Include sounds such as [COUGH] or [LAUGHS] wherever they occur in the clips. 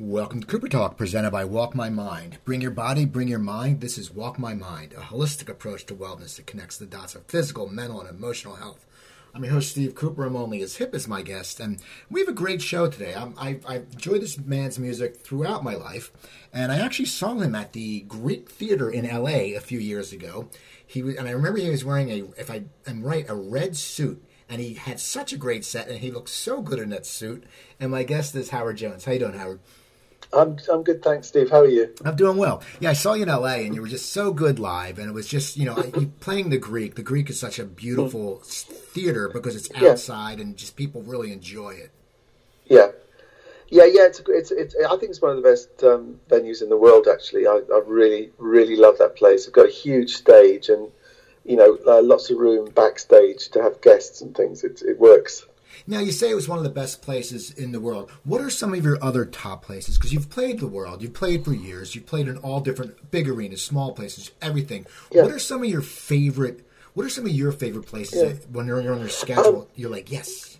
Welcome to Cooper Talk, presented by Walk My Mind. Bring your body, bring your mind. This is Walk My Mind, a holistic approach to wellness that connects the dots of physical, mental, and emotional health. I'm your host, Steve Cooper. I'm only as hip as my guest, and we have a great show today. i have enjoyed this man's music throughout my life, and I actually saw him at the Greek Theater in LA a few years ago. He was, and I remember he was wearing a, if I am right, a red suit, and he had such a great set, and he looked so good in that suit. And my guest is Howard Jones. How you doing, Howard? I'm I'm good, thanks, Steve. How are you? I'm doing well. Yeah, I saw you in LA, and you were just so good live, and it was just you know you playing the Greek. The Greek is such a beautiful theater because it's outside, yeah. and just people really enjoy it. Yeah, yeah, yeah. It's it's, it's I think it's one of the best um, venues in the world. Actually, I, I really really love that place. It's got a huge stage, and you know uh, lots of room backstage to have guests and things. It it works. Now, you say it was one of the best places in the world. What are some of your other top places? Because you've played the world, you've played for years, you've played in all different big arenas, small places, everything. Yeah. What are some of your favorite? What are some of your favorite places yeah. when you're, you're on your schedule? Um, you're like, yes.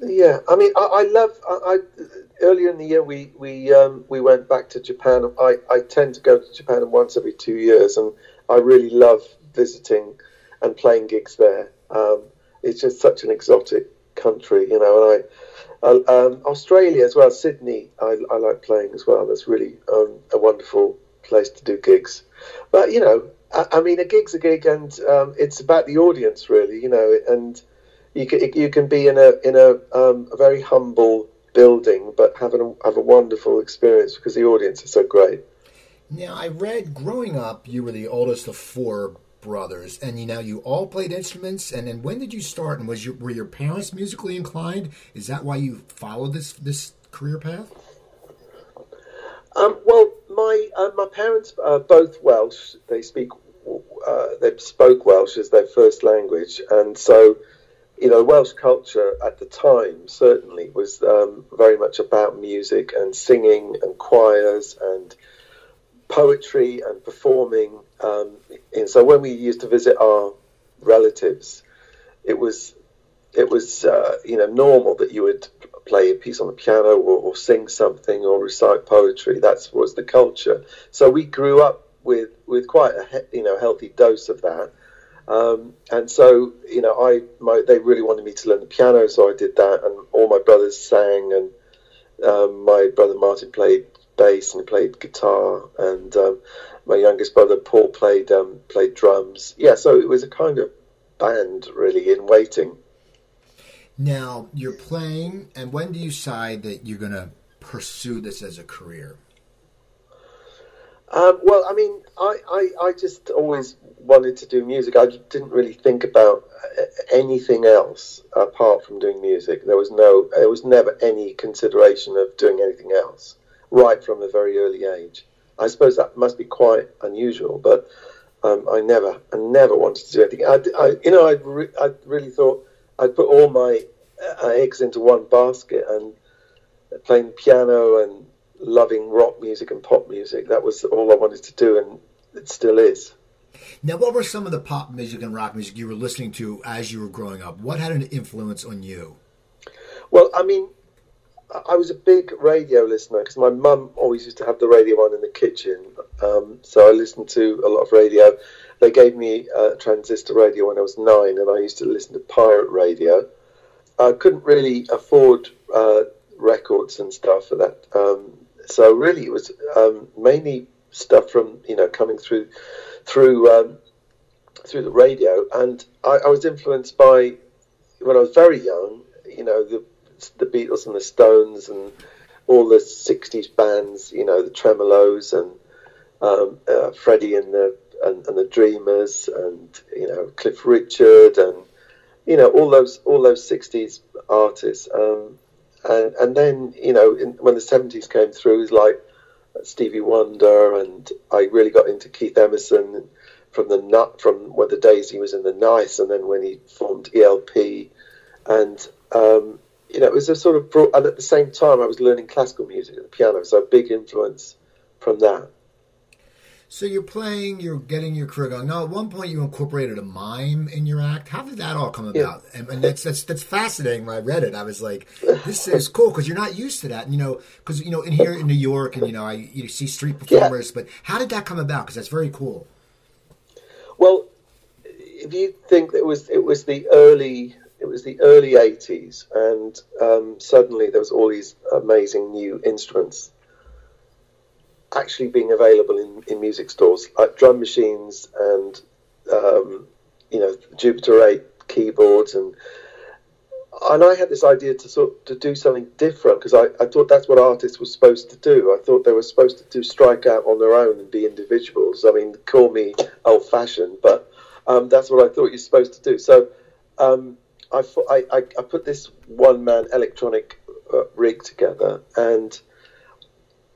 Yeah, I mean, I, I love. I, I, earlier in the year we we um, we went back to Japan. I, I tend to go to Japan once every two years, and I really love visiting and playing gigs there. Um, it's just such an exotic country, you know. And I, um, Australia as well, Sydney, I, I, like playing as well. That's really um, a wonderful place to do gigs. But you know, I, I mean, a gig's a gig, and um, it's about the audience, really, you know. And you can you can be in a in a, um, a very humble building, but have a have a wonderful experience because the audience is so great. Now, I read growing up, you were the oldest of four brothers, and you know you all played instruments. And then when did you start? And was your were your parents musically inclined? Is that why you followed this this career path? Um, well, my uh, my parents are both Welsh. They speak uh, they spoke Welsh as their first language, and so you know Welsh culture at the time certainly was um, very much about music and singing and choirs and poetry and performing. Um, and so when we used to visit our relatives, it was it was uh, you know normal that you would play a piece on the piano or, or sing something or recite poetry. That was the culture. So we grew up with with quite a you know healthy dose of that. Um, and so, you know, I my, they really wanted me to learn the piano, so I did that, and all my brothers sang, and um, my brother Martin played bass and he played guitar, and um, my youngest brother Paul played um, played drums. Yeah, so it was a kind of band really in waiting. Now you're playing, and when do you decide that you're going to pursue this as a career? Um, well, I mean, I, I, I just always wanted to do music. I didn't really think about uh, anything else apart from doing music. There was no, there was never any consideration of doing anything else right from a very early age. I suppose that must be quite unusual, but um, I never, I never wanted to do anything. I, I you know, I, re- I really thought I'd put all my uh, eggs into one basket and playing piano and loving rock music and pop music. That was all I wanted to do, and it still is. Now, what were some of the pop music and rock music you were listening to as you were growing up? What had an influence on you? Well, I mean, I was a big radio listener because my mum always used to have the radio on in the kitchen. Um, so I listened to a lot of radio. They gave me a transistor radio when I was nine, and I used to listen to pirate radio. I couldn't really afford uh, records and stuff for that. Um, so really, it was um, mainly stuff from you know coming through through um, through the radio, and I, I was influenced by when I was very young. You know the the Beatles and the Stones and all the '60s bands. You know, the Tremeloes and um, uh, Freddie and the and, and, the Dreamers and you know Cliff Richard and you know all those all those '60s artists. Um, and, and then you know in, when the '70s came through, it was like Stevie Wonder, and I really got into Keith Emerson from the nut from when the days he was in the Nice, and then when he formed ELP, and um, you know, it was a sort of brought, and at the same time, I was learning classical music at the piano, so a big influence from that. So you're playing, you're getting your career going. Now, at one point, you incorporated a mime in your act. How did that all come about? Yeah. And, and, that's that's that's fascinating. When I read it, I was like, "This is [LAUGHS] cool," because you're not used to that. And, you know, because you know, in here in New York, and you know, I you see street performers. Yeah. But how did that come about? Because that's very cool. Well, if you think it was it was the early it was the early 80s and um, suddenly there was all these amazing new instruments actually being available in, in music stores, like drum machines and um, you know Jupiter 8 keyboards and and I had this idea to sort to do something different because I, I thought that's what artists were supposed to do. I thought they were supposed to do strike out on their own and be individuals. I mean, call me old fashioned, but um, that's what I thought you're supposed to do. So um, I, I, I, put this one man electronic uh, rig together and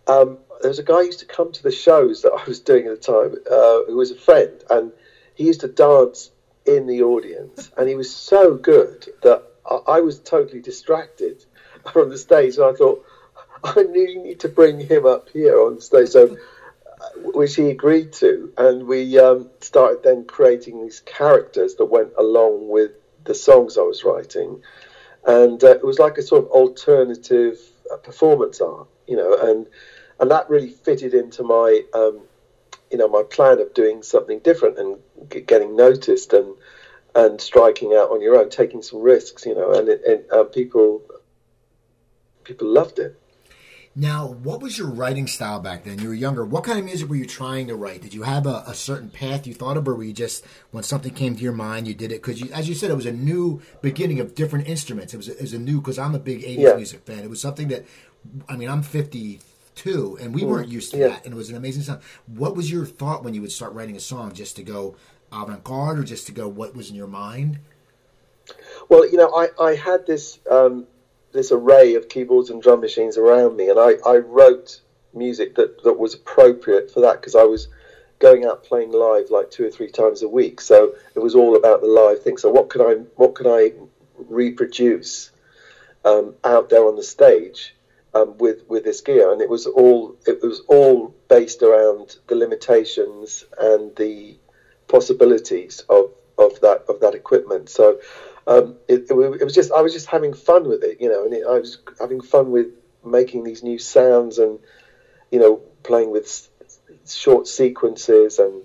um, there was a guy who used to come to the shows that I was doing at the time, uh, who was a friend, and he used to dance in the audience, and he was so good that I, I was totally distracted [LAUGHS] from the stage, and I thought [LAUGHS] I really need to bring him up here on stage. So, uh, which he agreed to, and we um, started then creating these characters that went along with the songs I was writing, and uh, it was like a sort of alternative uh, performance art, you know, and and that really fitted into my um, you know my plan of doing something different and g- getting noticed and and striking out on your own, taking some risks, you know, and, it, and uh, people people loved it. Now, what was your writing style back then? You were younger. What kind of music were you trying to write? Did you have a, a certain path you thought of, or were you just when something came to your mind, you did it? Because, as you said, it was a new beginning of different instruments. It was a, it was a new because I'm a big '80s yeah. music fan. It was something that, I mean, I'm 52, and we mm, weren't used to yeah. that, and it was an amazing sound. What was your thought when you would start writing a song, just to go avant garde, or just to go what was in your mind? Well, you know, I, I had this um, this array of keyboards and drum machines around me, and I, I wrote music that, that was appropriate for that because I was going out playing live like two or three times a week. So it was all about the live thing. So what can I what can I reproduce um, out there on the stage um, with with this gear, and it was all it was all based around the limitations and the possibilities of, of that of that equipment. So um, it, it, was just I was just having fun with it, you know, and it, I was having fun with making these new sounds and you know playing with short sequences and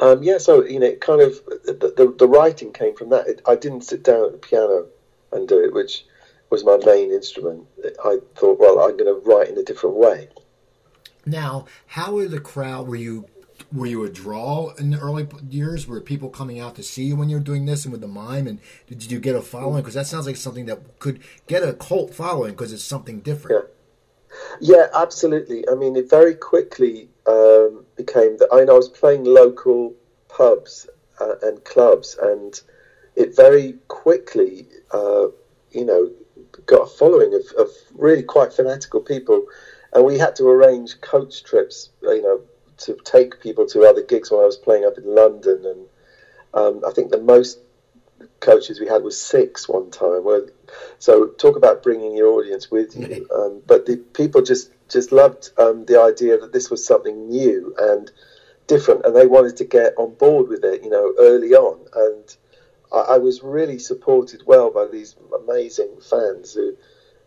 um, yeah, so you know, it kind of the, the, the writing came from that. It, I didn't sit down at the piano and do it, which was my main instrument. I thought, well, I'm going to write in a different way. Now, how were the crowd? Were you were you a draw in the early years? Were people coming out to see you when you were doing this and with the mime? And did you get a following? Because that sounds like something that could get a cult following because it's something different. Yeah, yeah absolutely. I mean, it very quickly um, became that. I mean, I was playing local pubs uh, and clubs, and it very quickly, uh, you know, got a following of, of really quite fanatical people, and we had to arrange coach trips, you know, to take people to other gigs when I was playing up in London, and um, I think the most coaches we had was six one time. Where, so talk about bringing your audience with you. [LAUGHS] Um, but the people just just loved um, the idea that this was something new and different, and they wanted to get on board with it, you know, early on. And I, I was really supported well by these amazing fans who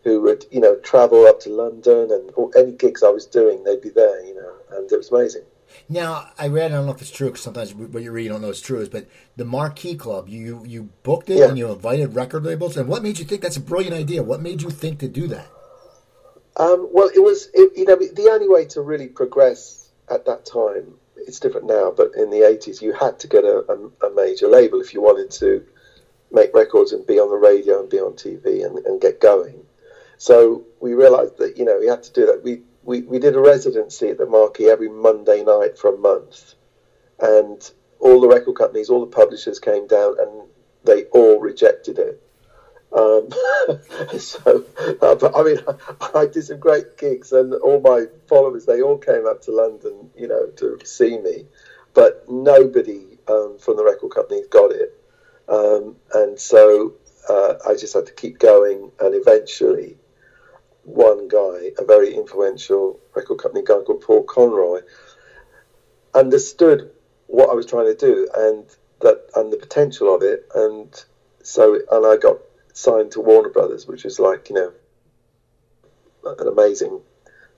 who would you know travel up to London and or any gigs I was doing, they'd be there, you know, and it was amazing. Now I read, I don't know if it's true because sometimes what you read you don't know it's true. Is but the Marquee Club, you you booked it yeah. and you invited record labels, and what made you think that's a brilliant idea? What made you think to do that? Um, well, it was it, you know the only way to really progress at that time. It's different now, but in the '80s, you had to get a, a, a major label if you wanted to make records and be on the radio and be on TV and, and get going. So we realised that you know we had to do that. We, we we did a residency at the Marquee every Monday night for a month, and all the record companies, all the publishers came down, and they all rejected it. Um, [LAUGHS] so, uh, but I mean, I, [LAUGHS] I, did some great gigs, and all my followers, they all came up to London, you know, to see me. But nobody um, from the record companies got it, um, and so uh, I just had to keep going, and eventually, one guy, a very influential record company guy called Paul Conroy, understood what I was trying to do and that and the potential of it, and so and I got signed to Warner Brothers, which was like you know an amazing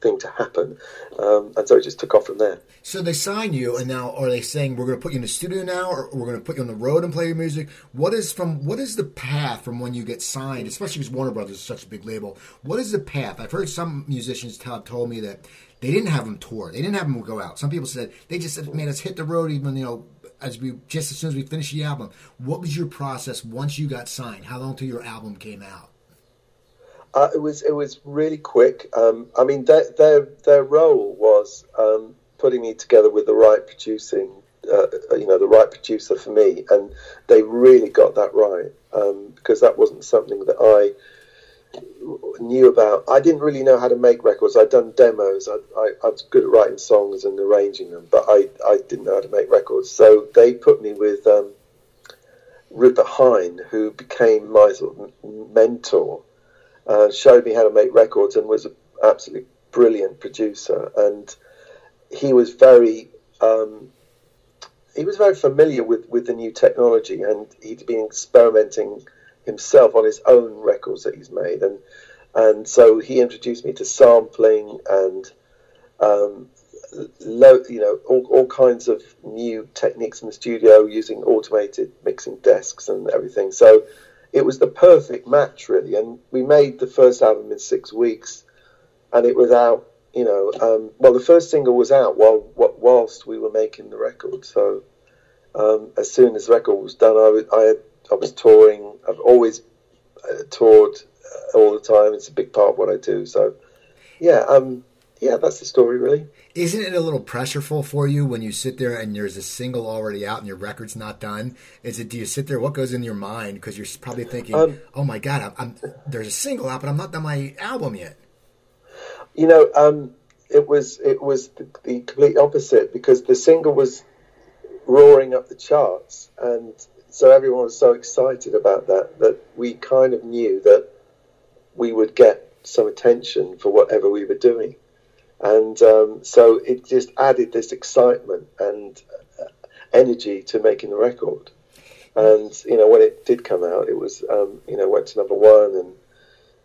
thing to happen, um, and so it just took off from there. So they sign you, and now are they saying we're going to put you in the studio now, or we're going to put you on the road and play your music? What is from what is the path from when you get signed, especially because Warner Brothers is such a big label? What is the path? I've heard some musicians have told me that they didn't have them tour, they didn't have them go out. Some people said they just made us hit the road, even you know. As we just as soon as we finished the album, what was your process once you got signed? How long till your album came out? Uh, it was it was really quick. Um, I mean, their their their role was um, putting me together with the right producing, uh, you know, the right producer for me, and they really got that right um, because that wasn't something that I knew about. I didn't really know how to make records. I'd done demos. I, I, I was good at writing songs and arranging them, but I, I didn't know how to make records. So they put me with um, Rupert Hine, who became my sort of mentor uh, showed me how to make records and was an absolutely brilliant producer. And he was very um, he was very familiar with, with the new technology, and he'd been experimenting himself on his own records that he's made, and and so he introduced me to sampling and um, you know all, all kinds of new techniques in the studio using automated mixing desks and everything. So it was the perfect match, really. And we made the first album in six weeks, and it was out. You know, um, well, the first single was out while whilst we were making the record. So um, as soon as the record was done, I, I, I was touring. I've always uh, toured uh, all the time. It's a big part of what I do. So yeah, um, yeah, that's the story, really. Isn't it a little pressureful for you when you sit there and there's a single already out and your record's not done? Is it do you sit there? What goes in your mind because you're probably thinking, um, "Oh my God, I'm, I'm, there's a single out, but I'm not done my album yet." You know, um, it was it was the, the complete opposite because the single was roaring up the charts, and so everyone was so excited about that that we kind of knew that we would get some attention for whatever we were doing and um, so it just added this excitement and uh, energy to making the record. And you know, when it did come out, it was um, you know went to number one, and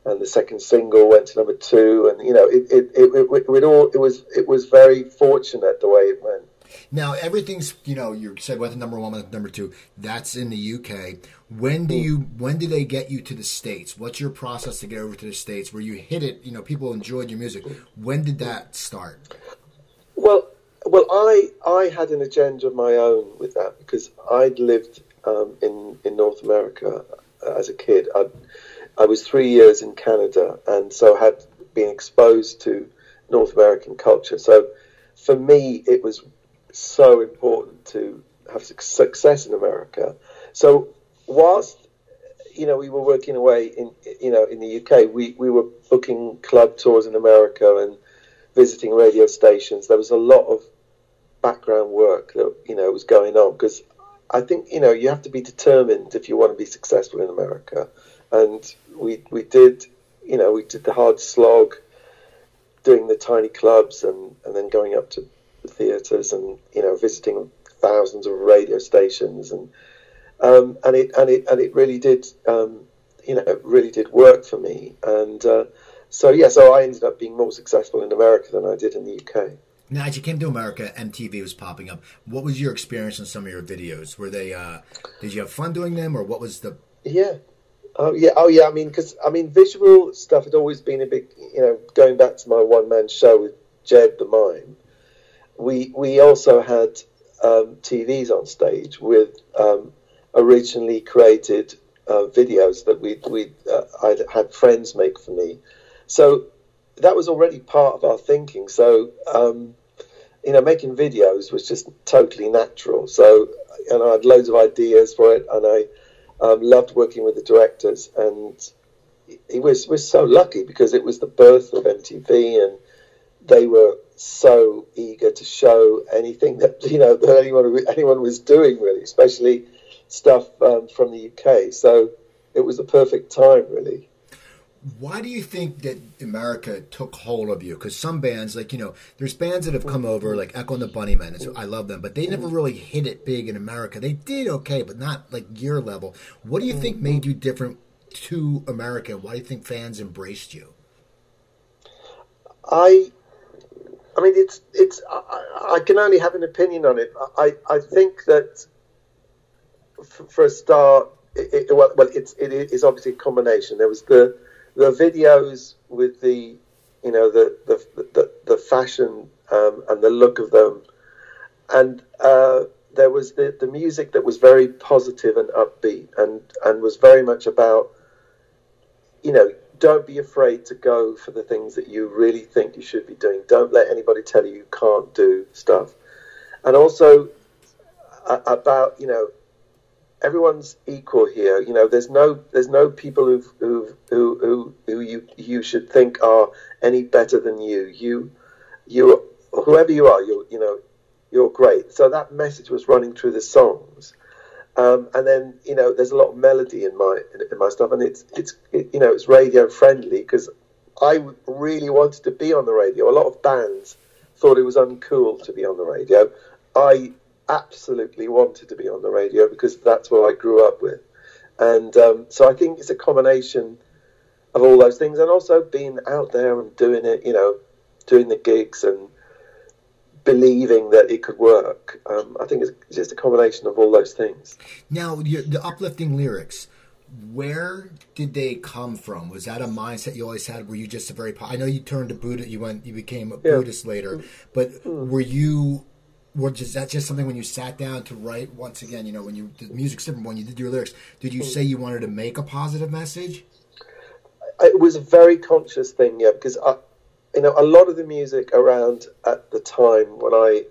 and the second single went to number two, and you know, it it, it, it, it all it was it was very fortunate the way it went. Now everything's you know you said to number one, went number two. That's in the UK. When do hmm. you when do they get you to the states? What's your process to get over to the states where you hit it? You know, people enjoyed your music. When did that start? Well, well, I I had an agenda of my own with that because I'd lived um, in in North America as a kid. I I was three years in Canada, and so had been exposed to North American culture. So for me, it was so important to have success in America. So whilst you know we were working away in you know in the UK, we we were booking club tours in America and visiting radio stations. There was a lot of background work that you know was going on because I think you know you have to be determined if you want to be successful in America, and we we did you know we did the hard slog, doing the tiny clubs and and then going up to theatres and you know visiting thousands of radio stations and um, and it and it and it really did um, you know it really did work for me and uh, so yeah so I ended up being more successful in America than I did in the UK. Now, as you came to America, MTV was popping up. What was your experience in some of your videos? Were they? Uh, did you have fun doing them, or what was the? Yeah, oh yeah, oh yeah. I mean, because I mean, visual stuff had always been a big. You know, going back to my one man show with Jed the Mime, we we also had um, TVs on stage with um, originally created uh, videos that we we uh, I'd had friends make for me. So that was already part of our thinking. So um, you know, making videos was just totally natural. So and I had loads of ideas for it, and I um, loved working with the directors. And it was was so lucky because it was the birth of MTV, and they were so eager to show anything that [LAUGHS] you know that anyone anyone was doing really, especially stuff um, from the UK. So it was the perfect time, really. why do you think that America took hold of you? Because some bands, like you know, there's bands that have come mm-hmm. over, like Echo and the Bunnymen. and so I love them, but they never mm-hmm. really hit it big in America. They did okay, but not like your level. What do you think made mm-hmm. you different to America? Why do you think fans embraced you? I, I mean, it's it's. I, I can only have an opinion on it. I I think that for, for a start, it, it, well, well, it's it is obviously a combination. There was the the videos with the you know the the the, the fashion um, and the look of them, and uh, there was the the music that was very positive and upbeat and and was very much about you know don't be afraid to go for the things that you really think you should be doing. Don't let anybody tell you you can't do stuff. And also about you know everyone's equal here. You know, there's no there's no people who who who who you you should think are any better than you. You you whoever you are, you you know, you're great. So that message was running through the songs. Um, and then you know, there's a lot of melody in my in my stuff, and it's it's it, you know it's radio friendly because I really wanted to be on the radio. A lot of bands thought it was uncool to be on the radio. I absolutely wanted to be on the radio because that's what I grew up with, and um, so I think it's a combination of all those things, and also being out there and doing it. You know, doing the gigs and believing that it could work. Um, I think it's just a combination of all those things. Now, the uplifting lyrics, where did they come from? Was that a mindset you always had? Were you just a very? I know you turned to Buddha. You went. You became a yeah. Buddhist later, but mm. were you? Were just that just something when you sat down to write? Once again, you know, when you the music's different. When you did your lyrics, did you mm. say you wanted to make a positive message? It was a very conscious thing, yeah, because I, you know, a lot of the music around at the time when I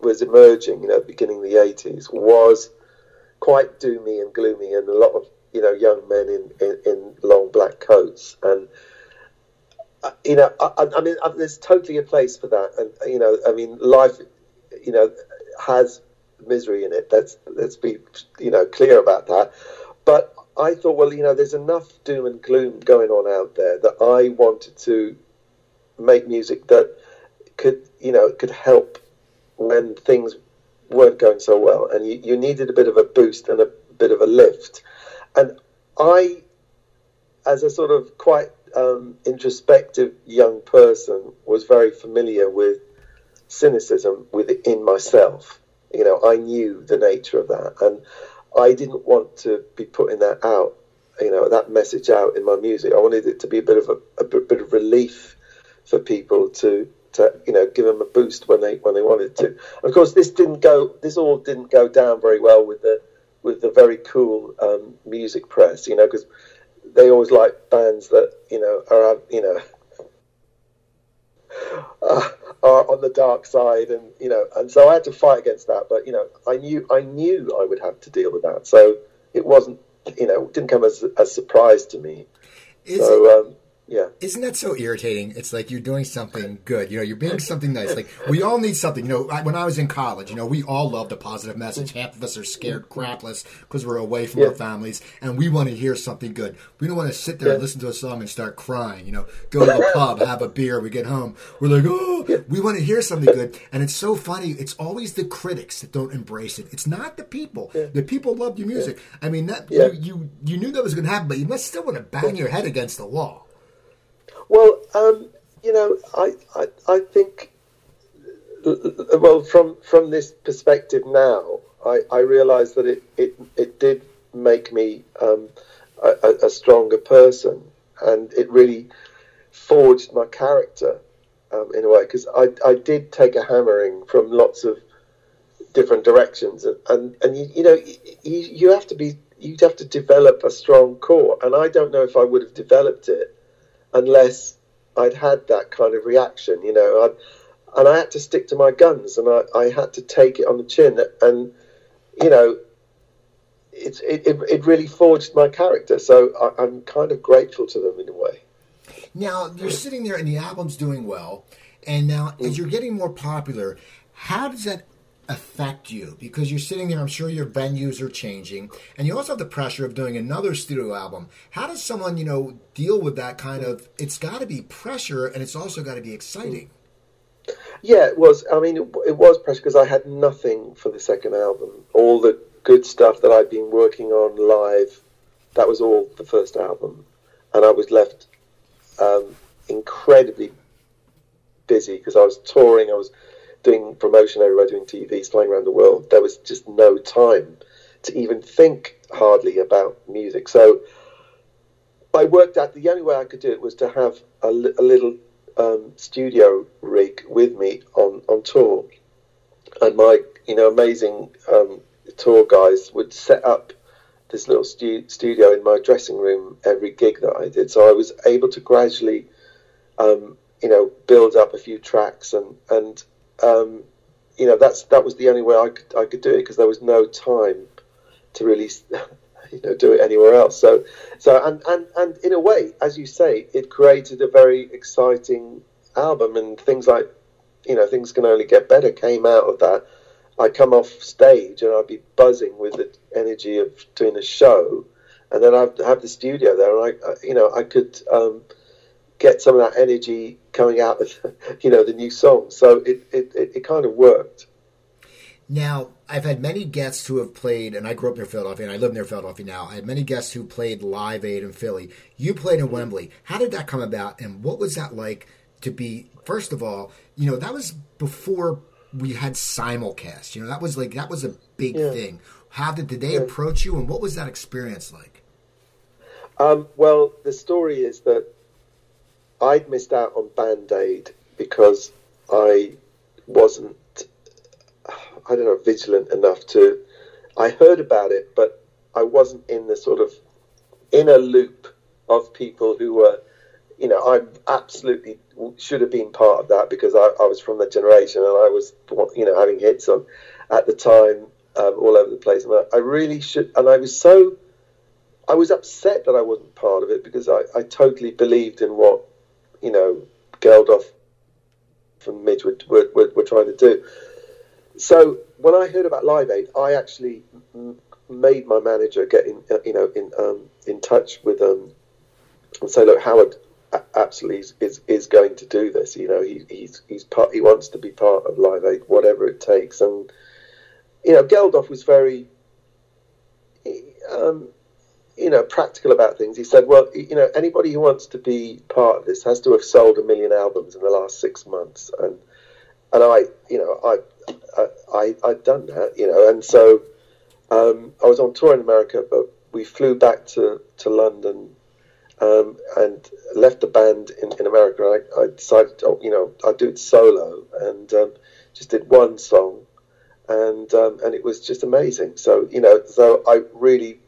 was emerging, you know, beginning of the 80s, was quite doomy and gloomy, and a lot of, you know, young men in, in, in long black coats. And, uh, you know, I, I mean, I, uh, there's totally a place for that. And, you know, I mean, life, you know, has misery in it. Let's, let's be, you know, clear about that. But I thought, well, you know, there's enough doom and gloom going on out there that I wanted to make music that could you know could help when things weren't going so well, and you, you needed a bit of a boost and a bit of a lift. And I, as a sort of quite um, introspective young person, was very familiar with cynicism within myself. You know, I knew the nature of that, and I didn't want to be putting that out. You know, that message out in my music. I wanted it to be a bit of a, a bit of relief for people to to you know give them a boost when they when they wanted to. Of course, this didn't go. This all didn't go down very well with the with the very cool um, music press. You know, because they always like bands that you know are you know. [LAUGHS] Uh, are on the dark side, and you know, and so I had to fight against that. But you know, I knew I knew I would have to deal with that, so it wasn't, you know, didn't come as a surprise to me. Is so, it, um, yeah. Isn't that so irritating? It's like you're doing something good. You know, you're being something nice. Like we all need something. You know, when I was in college, you know, we all loved a positive message. Half of us are scared mm-hmm. crapless because we're away from yeah. our families, and we want to hear something good. We don't want to sit there yeah. and listen to a song and start crying. You know, go to the [LAUGHS] pub, have a beer, we get home, we're like, oh, yeah. we want to hear something good. And it's so funny. It's always the critics that don't embrace it. It's not the people. The people love your music. I mean, that you, you you knew that was going to happen, but you must still want to bang your head against the wall. Well, um, you know, I, I, I think, well, from from this perspective now, I, I realise that it, it, it did make me um, a, a, stronger person, and it really forged my character um, in a way because I, I did take a hammering from lots of different directions, and and, and you, you know you, you have to be you'd have to develop a strong core, and I don't know if I would have developed it unless I'd had that kind of reaction, you know. I'd, and I had to stick to my guns, and I, I had to take it on the chin, and you know, it, it, it really forged my character. So I, I'm kind of grateful to them in a way. Now you're sitting there, and the album's doing well, and now as mm. you're getting more popular, how does that affect you? Because you're sitting there, I'm sure your venues are changing, and you also have the pressure of doing another studio album. How does someone, you know, deal with that kind of? It's got to be pressure, and it's also got to be exciting. Yeah, it was. I mean, it, was pressure because I had nothing for the second album. All the good stuff that I'd been working on live, that was all the first album, and I was left um, incredibly busy because I was touring. I was doing promotion everywhere, doing TVs, flying around the world. There was just no time to even think hardly about music. So I worked out the only way I could do it was to have a, a little um, studio rig with me on, on tour. And my, you know, amazing um, tour guys would set up this little stu- studio in my dressing room every gig that I did. So I was able to gradually, um, you know, build up a few tracks and, and um, you know that's that was the only way I could I could do it because there was no time to really [LAUGHS] you know do it anywhere else. So so and and and in a way, as you say, it created a very exciting album and things like you know things can only get better came out of that. I'd come off stage and I'd be buzzing with the energy of doing a show, and then I'd have the studio there, and I, you know, I could um, get some of that energy coming out of [LAUGHS] you know the new song. So it, it, it, it, kind of worked. Now I've had many guests who have played, and I grew up near Philadelphia, and I live near Philadelphia now. I had many guests who played Live Aid in Philly. You played in Wembley. How did that come about, and what was that like to be? First of all, you know that was before we had simulcast. You know that was like that was a big yeah. thing. How did, did they yeah. approach you, and what was that experience like? Um, well, the story is that I'd missed out on Band Aid because I wasn't, I don't know, vigilant enough to. I heard about it, but I wasn't in the sort of inner loop of people who were, you know, I absolutely should have been part of that because I, I was from the generation and I was, you know, having hits on at the time um, all over the place. And I, I really should, and I was so I was upset that I wasn't part of it because I, I totally believed in what you know, Geldof and Midge were, were, were, trying to do. So when I heard about Live Aid, I actually made my manager get in, uh, you know, in um, in touch with them and say, look, Howard absolutely is, is, is going to do this. You know, he, he's he's part. He wants to be part of Live Aid, whatever it takes. And you know, Geldof was very. Um, you know, practical about things. He said, well, you know, anybody who wants to be part of this has to have sold a million albums in the last six months. And, and I, you know, I, I, I'd done that, you know, and so um, I was on tour in America, but we flew back to, to London um, and left the band in, in America. I, I decided, oh, you know, I'd do it solo and um, just did one song. And um, and it was just amazing. So you know, so I really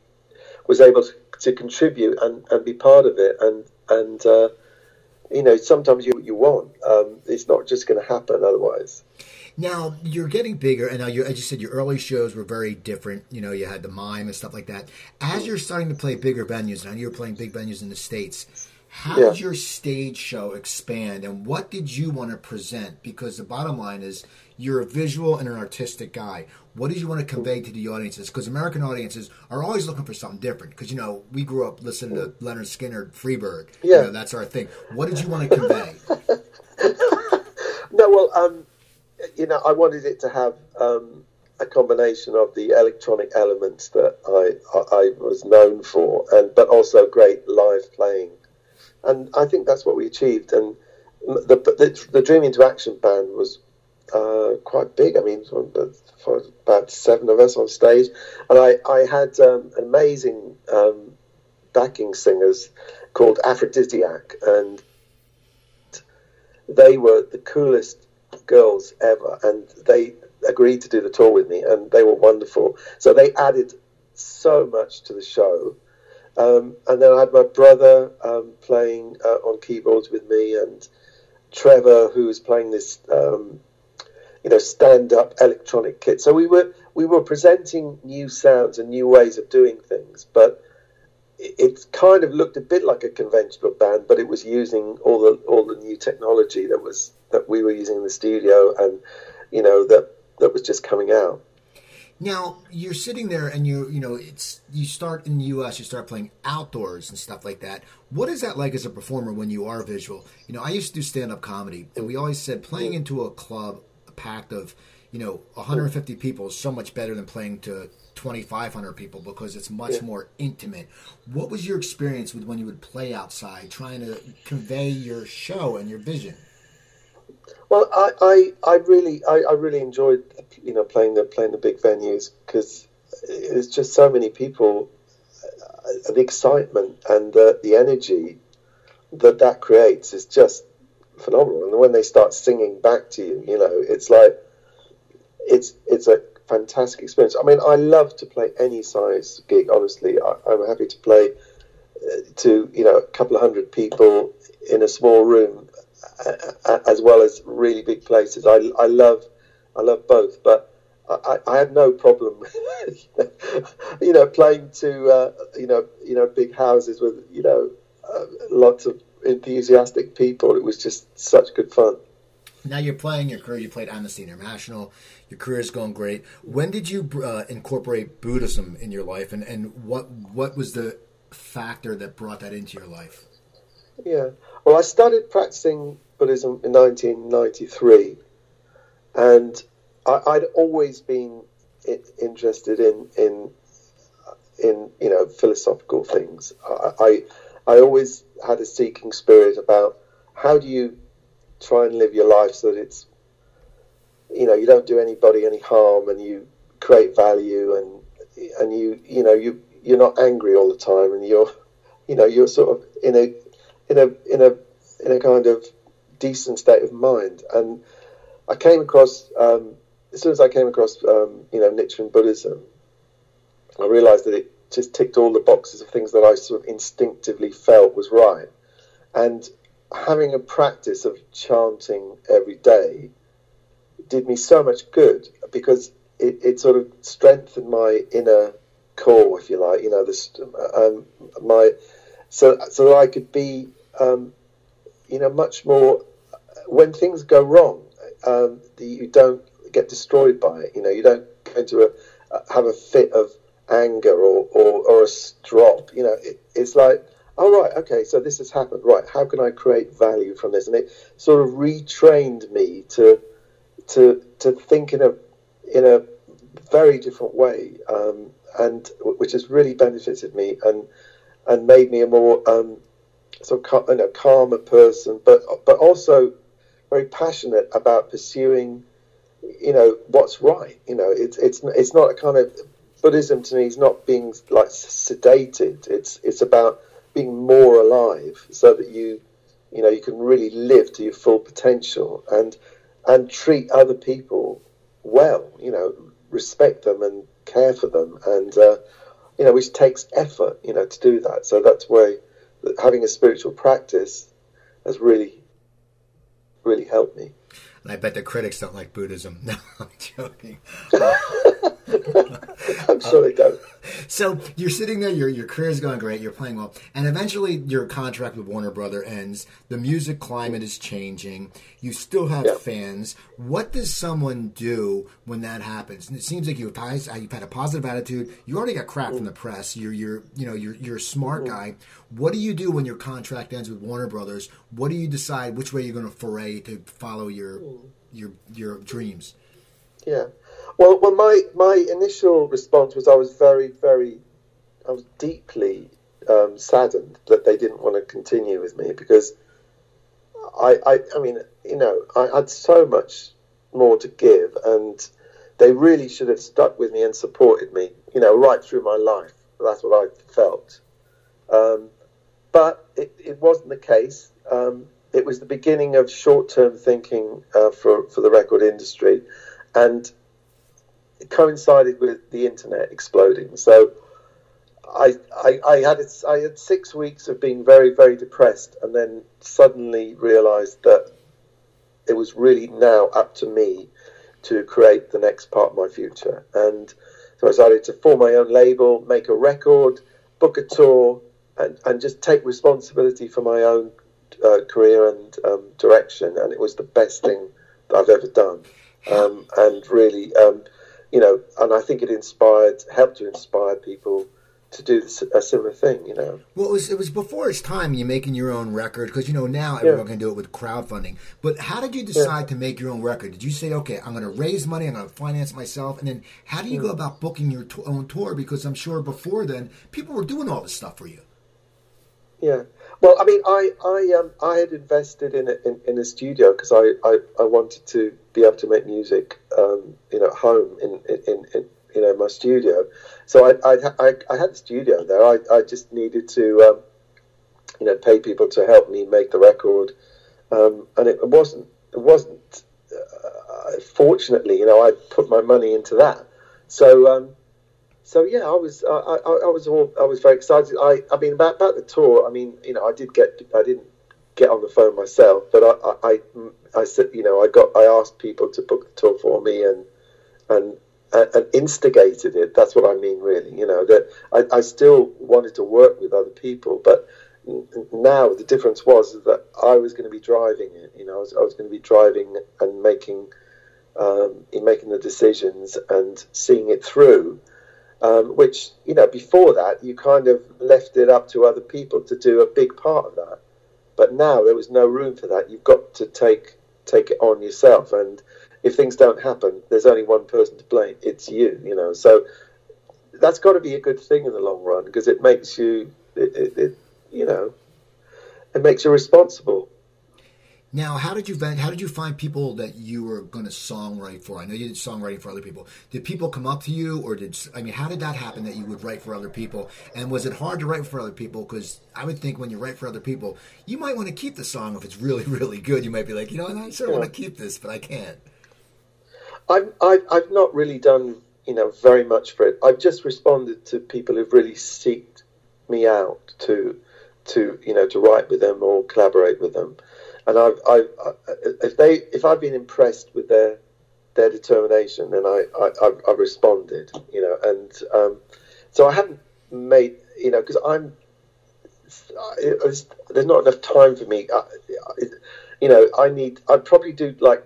was able to, to contribute and, and be part of it. And and uh, you know, sometimes you you want. Um, it's not just going to happen otherwise. Now you're getting bigger, and now you, as you said, your early shows were very different. You know, you had the mime and stuff like that. As you're starting to play bigger venues, and now you're playing big venues in the states. How yeah. did your stage show expand, and what did you want to present? Because the bottom line is, you're a visual and an artistic guy. What did you want to convey to the audiences? Because American audiences are always looking for something different. Because you know we grew up listening to Lynyrd Skynyrd, Freebird. Yeah, you know, that's our thing. What did you want to convey? [LAUGHS] no, well, um, you know, I wanted it to have um, a combination of the electronic elements that I, I, I was known for, and but also great live playing, and I think that's what we achieved. And the the, the Dream Into Action band was uh, quite big. I mean, for about seven of us on stage, and I, I had um, amazing um, backing singers called Afrodiziak, and they were the coolest girls ever, and they agreed to do the tour with me, and they were wonderful. So they added so much to the show. Um, and then I had my brother um, playing uh, on keyboards with me, and Trevor, who was playing this um, you know, stand-up electronic kit. So we were we were presenting new sounds and new ways of doing things, but it, it kind of looked a bit like a conventional band, but it was using all the all the new technology that was that we were using in the studio, and you know that that was just coming out. Now you're sitting there, and you you know it's you start in the U.S. You start playing outdoors and stuff like that. What is that like as a performer when you are visual? You know, I used to do stand up comedy, and we always said playing into a club packed of you know 150 people is so much better than playing to 2,500 people because it's much yeah. more intimate. What was your experience with when you would play outside, trying to convey your show and your vision? Well, I, I, I really, I, I, really enjoyed, you know, playing the playing the big venues because it's just so many people, uh, the excitement and the the energy that that creates is just phenomenal. And when they start singing back to you, you know, it's like it's it's a fantastic experience. I mean, I love to play any size gig. Honestly, I, am happy to play uh, to you know a couple of hundred people in a small room, as well as really big places. I, I love I love both, but I, I have no problem, [LAUGHS] you know, playing to uh, you know you know big houses with you know uh, lots of enthusiastic people. It was just such good fun. Now you're playing your career. You played Amnesty International. Your career is going great. When did you uh, incorporate Buddhism in your life, and, and what what was the factor that brought that into your life? Yeah, well, I started practicing Buddhism in 1993, and I, would always been interested in in in you know philosophical things. I, I I always had a seeking spirit about how do you try and live your life so that it's you know you don't do anybody any harm and you create value and and you you know you you're not angry all the time and you're you know you're sort of in a in a in a in a kind of decent state of mind. And I came across um, as soon as I came across um, you know Nichiren Buddhism I realized that it just ticked all the boxes of things that I sort of instinctively felt was right and having a practice of chanting every day did me so much good because it, it sort of strengthened my inner core, if you like. You know, this um, my so so I could be, um, you know, much more when things go wrong. Um, you don't get destroyed by it. You know, you don't go into a have a fit of anger or or, or a drop. You know, it, it's like oh right, okay, so this has happened. Right, how can I create value from this? And it sort of retrained me to to to think in a in a very different way, um, and which has really benefited me and and made me a more um, sort of you know, calmer person, but but also very passionate about pursuing, you know, what's right. You know, it's it's it's not a kind of Buddhism to me is not being like sedated. It's it's about being more alive so that you you know you can really live to your full potential and and treat other people well you know respect them and care for them and uh, you know which takes effort you know to do that so that's why having a spiritual practice has really really helped me and I bet the critics don't like Buddhism. [LAUGHS] No, I'm joking. [LAUGHS] [LAUGHS] I'm sure they don't. So you're sitting there, your your career's going great, you're playing well, and eventually your contract with Warner Brother ends. The music climate is changing. You still have yeah. fans. What does someone do when that happens? And it seems like you've you've had a positive attitude. You already got crap mm. from the press. You're you're you know you're you're a smart mm. guy. What do you do when your contract ends with Warner Brothers? What do you decide which way you're going to foray to follow your mm. your your dreams? Yeah. Well, well, my my initial response was I was very, very, I was deeply um, saddened that they didn't want to continue with me because I, I, I mean, you know, I had so much more to give, and they really should have stuck with me and supported me, you know, right through my life. That's what I felt. Um, but it, it wasn't the case. Um, it was the beginning of short-term thinking uh, for for the record industry, and coincided with the internet exploding. So I, I, I had I had six weeks of being very very depressed, and then suddenly realised that it was really now up to me to create the next part of my future. And so I decided to form my own label, make a record, book a tour, and, and just take responsibility for my own uh, career and um, direction. And it was the best thing that I've ever done. um, and really, um, you know, and I think it inspired, helped to inspire people to do a similar thing, you know. Well, it was it was before its time. You making your own record because you know now everyone can do it with crowdfunding. But how did you decide yeah. to make your own record? Did you say, okay, I'm going to raise money, I'm going to finance myself, and then how do you mm. go about booking your t- own tour? Because I'm sure before then people were doing all this stuff for you. Yeah. Well, I mean, I I um I had invested in a, in, in a studio because I, I, I wanted to be able to make music um you know at home in in, in you know my studio. So I I, I, I had the studio there. I, I just needed to um, you know pay people to help me make the record, um, and it wasn't it wasn't. Uh, fortunately, you know, I put my money into that. So um, so yeah, I was I, I, I, was all I was very excited. I I mean about about the tour. I mean you know I did get I didn't get on the phone myself, but I I, I, I said you know I got I asked people to book the tour for me and and and instigated it. That's what I mean, really. You know that I, I still wanted to work with other people, but now the difference was that I was going to be driving it. You know, I was, I was going to be driving and making um, in making the decisions and seeing it through um, which you know before that you kind of left it up to other people to do a big part of that. But now there was no room for that. You've got to take take it on yourself, and if things don't happen, there's only one person to blame. It's you, you know. So that's got to be a good thing in the long run because it makes you, it, it, it you know, it makes you responsible. Now, how did you how did you find people that you were going to songwrite for? I know you did songwriting for other people. Did people come up to you, or did I mean, how did that happen that you would write for other people? And was it hard to write for other people? Because I would think when you write for other people, you might want to keep the song if it's really [LAUGHS] really good. You might be like, you know, I sort of yeah. want to keep this, but I can't. I've, I've I've not really done you know very much for it. I've just responded to people who've really seeked me out to to you know to write with them or collaborate with them and I've, I've, if they if I've been impressed with their their determination, then I, I I've responded, you know, and um, so I haven't made you know because I'm there's not enough time for me. I, you know, I need I'd probably do like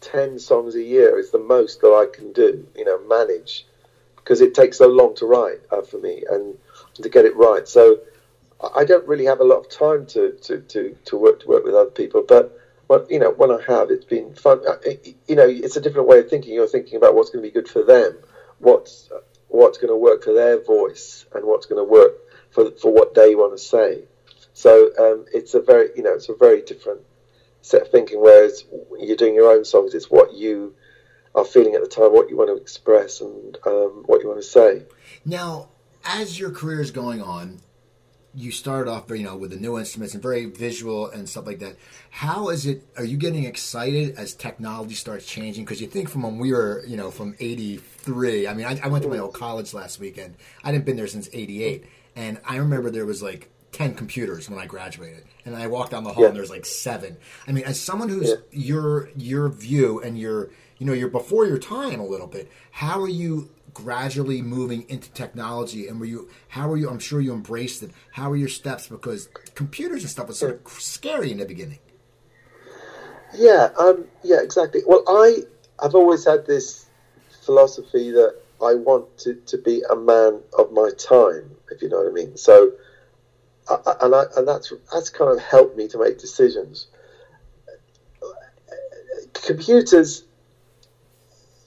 ten songs a year is the most that I can do. You know, manage because it takes so long to write uh, for me and to get it right. So I don't really have a lot of time to, to, to, to work to work with other people, but when, you know when I have, it's been fun. You know, it's a different way of thinking. You're thinking about what's going to be good for them, what's what's going to work for their voice, and what's going to work for for what they want to say. So um, it's a very you know it's a very different set of thinking. Whereas you're doing your own songs, it's what you are feeling at the time, what you want to express, and um, what you want to say. Now, as your career is going on, you started off, you know, with the new instruments and very visual and stuff like that. How is it? Are you getting excited as technology starts changing? Because you think from when we were, you know, from '83. I mean, I, I, went to my old college last weekend. I hadn't been there since '88, and I remember there was like 10 computers when I graduated. And I walked down the hall yeah. and there's like seven. I mean, as someone who's yeah. your your view and your you know, you're before your time a little bit, how are you gradually moving into technology and were you how were you i'm sure you embraced it. How were your steps? Because computers and stuff was sort of scary in the beginning. Yeah um, yeah exactly. Well i i've always had this philosophy that i want to, be a man of my time if you know what i mean. So and I, and that's that's kind of helped me to make decisions. Computers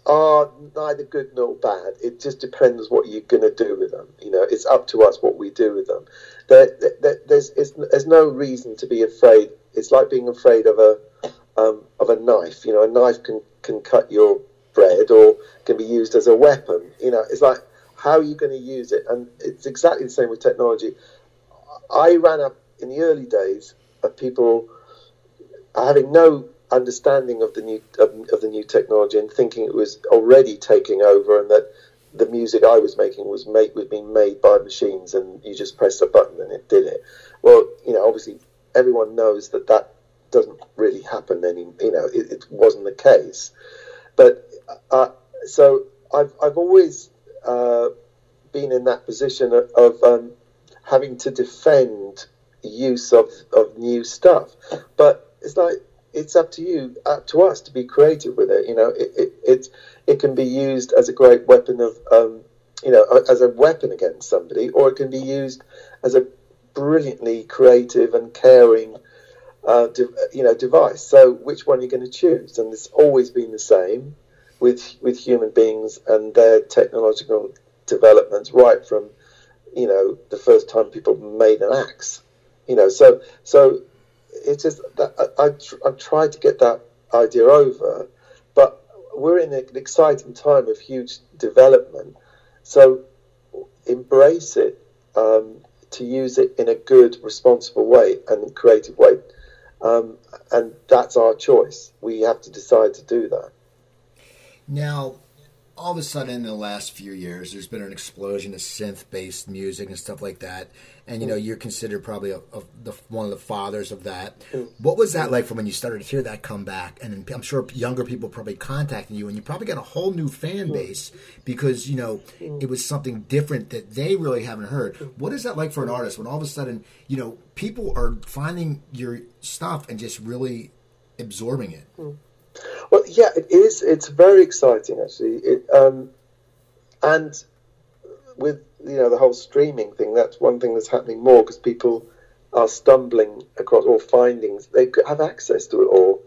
are neither good nor bad. It just depends what you're going to do with them. You know, it's up to us what we do with them. There, there, there's, there's no reason to be afraid. It's like being afraid of a um, of a knife. You know, a knife can can cut your bread or can be used as a weapon. You know, it's like how are you going to use it? And it's exactly the same with technology. I ran up in the early days of people having no understanding of the new of, of, the new technology and thinking it was already taking over and that the music I was making was made was being made by machines and you just pressed a button and it did it. Well, you know, obviously everyone knows that that doesn't really happen any. You know, it, it wasn't the case. But uh, so I've I've always uh, been in that position of, of um, having to defend use of, of new stuff. But it's like it's up to you, up to us to be creative with it. You know, it it it, it can be used as a great weapon of, um, you know, as a weapon against somebody, or it can be used as a brilliantly creative and caring, uh, de- you know, device. So which one are you going to choose? And it's always been the same with with human beings and their technological developments, right from you know the first time people made an axe. You know, so so it's just that I, I, I tried to get that idea over, but we're in an exciting time of huge development. So embrace it, um, to use it in a good, responsible way and creative way. Um, and that's our choice. We have to decide to do that. Now, all of a sudden in the last few years, there's been an explosion of synth-based music and stuff like that. And you know, hmm. you're considered probably a, a, the, one of the fathers of that. Hmm. What was that like from when you started to hear that come back? And I'm sure younger people probably contacting you, and you probably got a whole new fan hmm. base because you know it was something different that they really haven't heard. What is that like for an artist when all of a sudden you know people are finding your stuff and just really absorbing it? Well, yeah, it is. It's very exciting, actually. It, um, and with you know the whole streaming thing, that's one thing that's happening more because people are stumbling across or finding they have access to it all,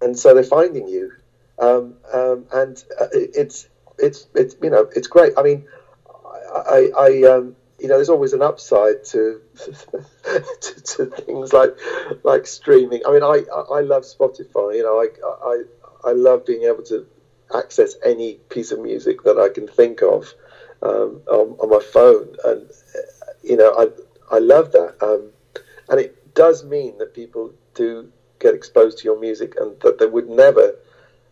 and so they're finding you, um, um, and uh, it's it's it's you know it's great. I mean, I, I um, you know, there's always an upside to, [LAUGHS] to, to things like like streaming. I mean, I I love Spotify. You know, I I I love being able to access any piece of music that I can think of um, on, on, my phone, and you know, I I love that. Um, and it does mean that people do get exposed to your music, and that they would never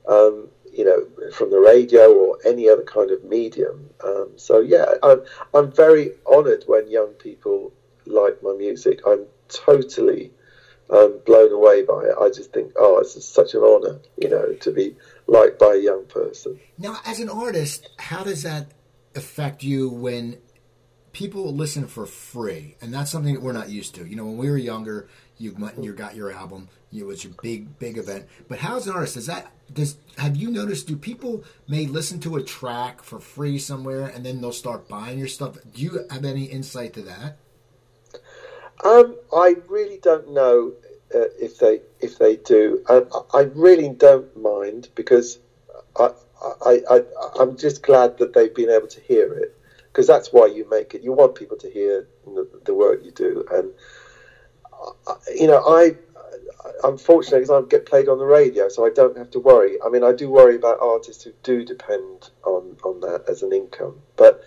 um, you know, from the radio or any other kind of medium. Um, so yeah, I'm I'm very honoured when young people like my music. I'm totally um, blown away by it. I just think, oh, it's such an honour, you know, to be liked by a young person. Now, as an artist, how does that affect you when people listen for free? And that's something that we're not used to. You know, when we were younger, you you got your album, it was your big big event. But how as an artist does that does have you noticed? Do people may listen to a track for free somewhere and then they'll start buying your stuff? Do you have any insight to that? Um, I really don't know uh, if they if they do. I, I really don't mind because I, I, I I'm just glad that they've been able to hear it because that's why you make it. You want people to hear the, the work you do, and uh, you know I unfortunately, because I get played on the radio, so I don't have to worry. I mean, I do worry about artists who do depend on, on that as an income. But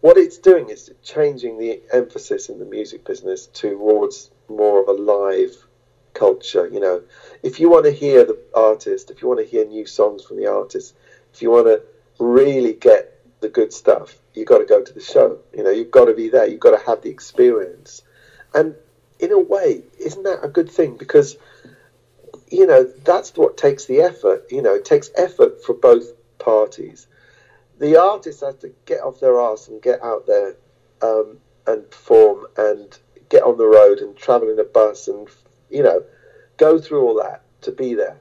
what it's doing is changing the emphasis in the music business towards more of a live culture. You know, if you want to hear the artist, if you want to hear new songs from the artist, if you want to really get the good stuff, you've got to go to the show. You know, you've got to be there. You've got to have the experience. And in a way, isn't that a good thing? Because you know, that's what takes the effort. You know, it takes effort for both parties. The artist has to get off their ass and get out there um, and perform and get on the road and travel in a bus and, you know, go through all that to be there.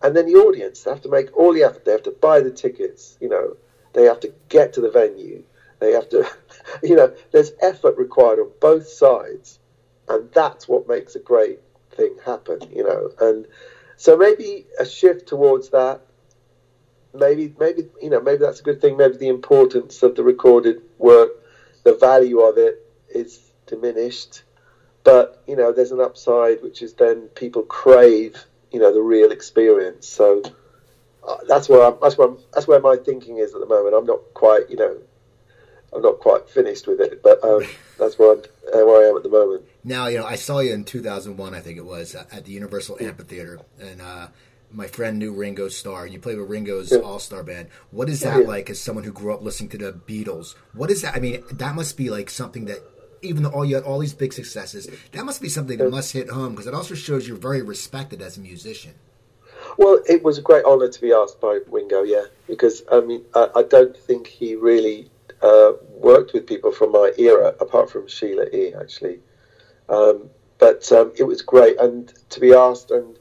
And then the audience, they have to make all the effort. They have to buy the tickets, you know, they have to get to the venue. They have to, [LAUGHS] you know, there's effort required on both sides. And that's what makes a great thing happen, you know. And so maybe a shift towards that. Maybe, maybe you know, maybe that's a good thing. Maybe the importance of the recorded work, the value of it, is diminished. But you know, there's an upside, which is then people crave, you know, the real experience. So uh, that's where I'm, that's where I'm, that's where my thinking is at the moment. I'm not quite, you know, I'm not quite finished with it, but um, [LAUGHS] that's where, I'm, uh, where at the moment. Now, you know, I saw you in 2001, I think it was, at the Universal Amphitheater, and uh, my friend knew Ringo Starr, and you played with Ringo's yeah. All Star Band. What is that yeah. like as someone who grew up listening to the Beatles? What is that? I mean, that must be like something that, even though all you had all these big successes, that must be something that must hit home because it also shows you're very respected as a musician. Well, it was a great honour to be asked by Ringo, yeah, because I mean, I, I don't think he really uh, worked with people from my era, apart from Sheila E. Actually, um, but um, it was great, and to be asked, and